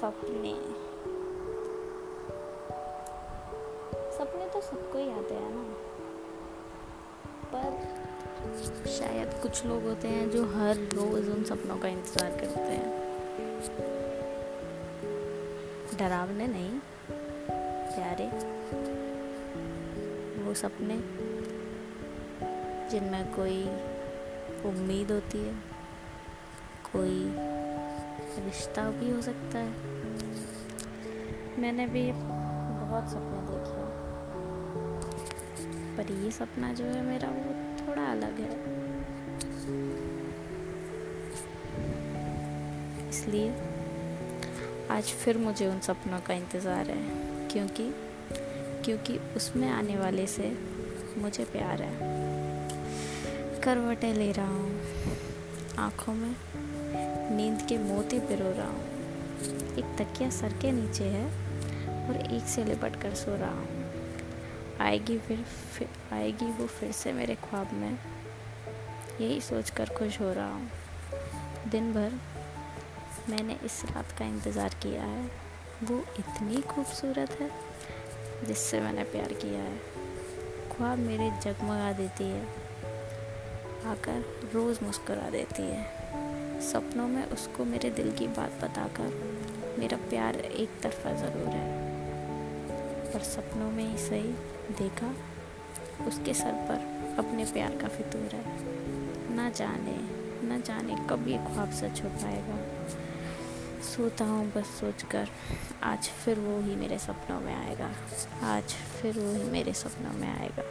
सपने। सपने तो सबको ही आते हैं ना? पर शायद कुछ लोग होते हैं जो हर रोज़ उन सपनों का इंतज़ार करते हैं। डरावने नहीं, प्यारे। वो सपने जिनमें कोई उम्मीद होती है, कोई रिश्ता भी हो सकता है। मैंने भी बहुत सपने देखे पर ये सपना जो है मेरा वो थोड़ा अलग है। इसलिए आज फिर मुझे उन सपनों का इंतज़ार है, क्योंकि क्योंकि उसमें आने वाले से मुझे प्यार है। करवटें ले रहा हूँ। आँखों में नींद के मोती पिरो रहा हूँ। एक तकिया सर के नीचे है और एक से लिपट कर सो रहा हूँ। आएगी फिर, फिर आएगी वो फिर से मेरे ख्वाब में। यही सोच कर खुश हो रहा हूँ। दिन भर मैंने इस रात का इंतज़ार किया है। वो इतनी खूबसूरत है जिससे मैंने प्यार किया है। ख्वाब मेरे जगमगा देती है। आकर रोज़ मुस्कुरा देती है। सपनों में उसको मेरे दिल की बात बताकर मेरा प्यार एक तरफा ज़रूर है। पर सपनों में ही सही देखा, उसके सर पर अपने प्यार का फितूर है। ना जाने, न जाने कब ये ख्वाब सच हो पाएगा। सोता हूँ बस सोचकर, आज फिर वो ही मेरे सपनों में आएगा। आज फिर वो ही मेरे सपनों में आएगा।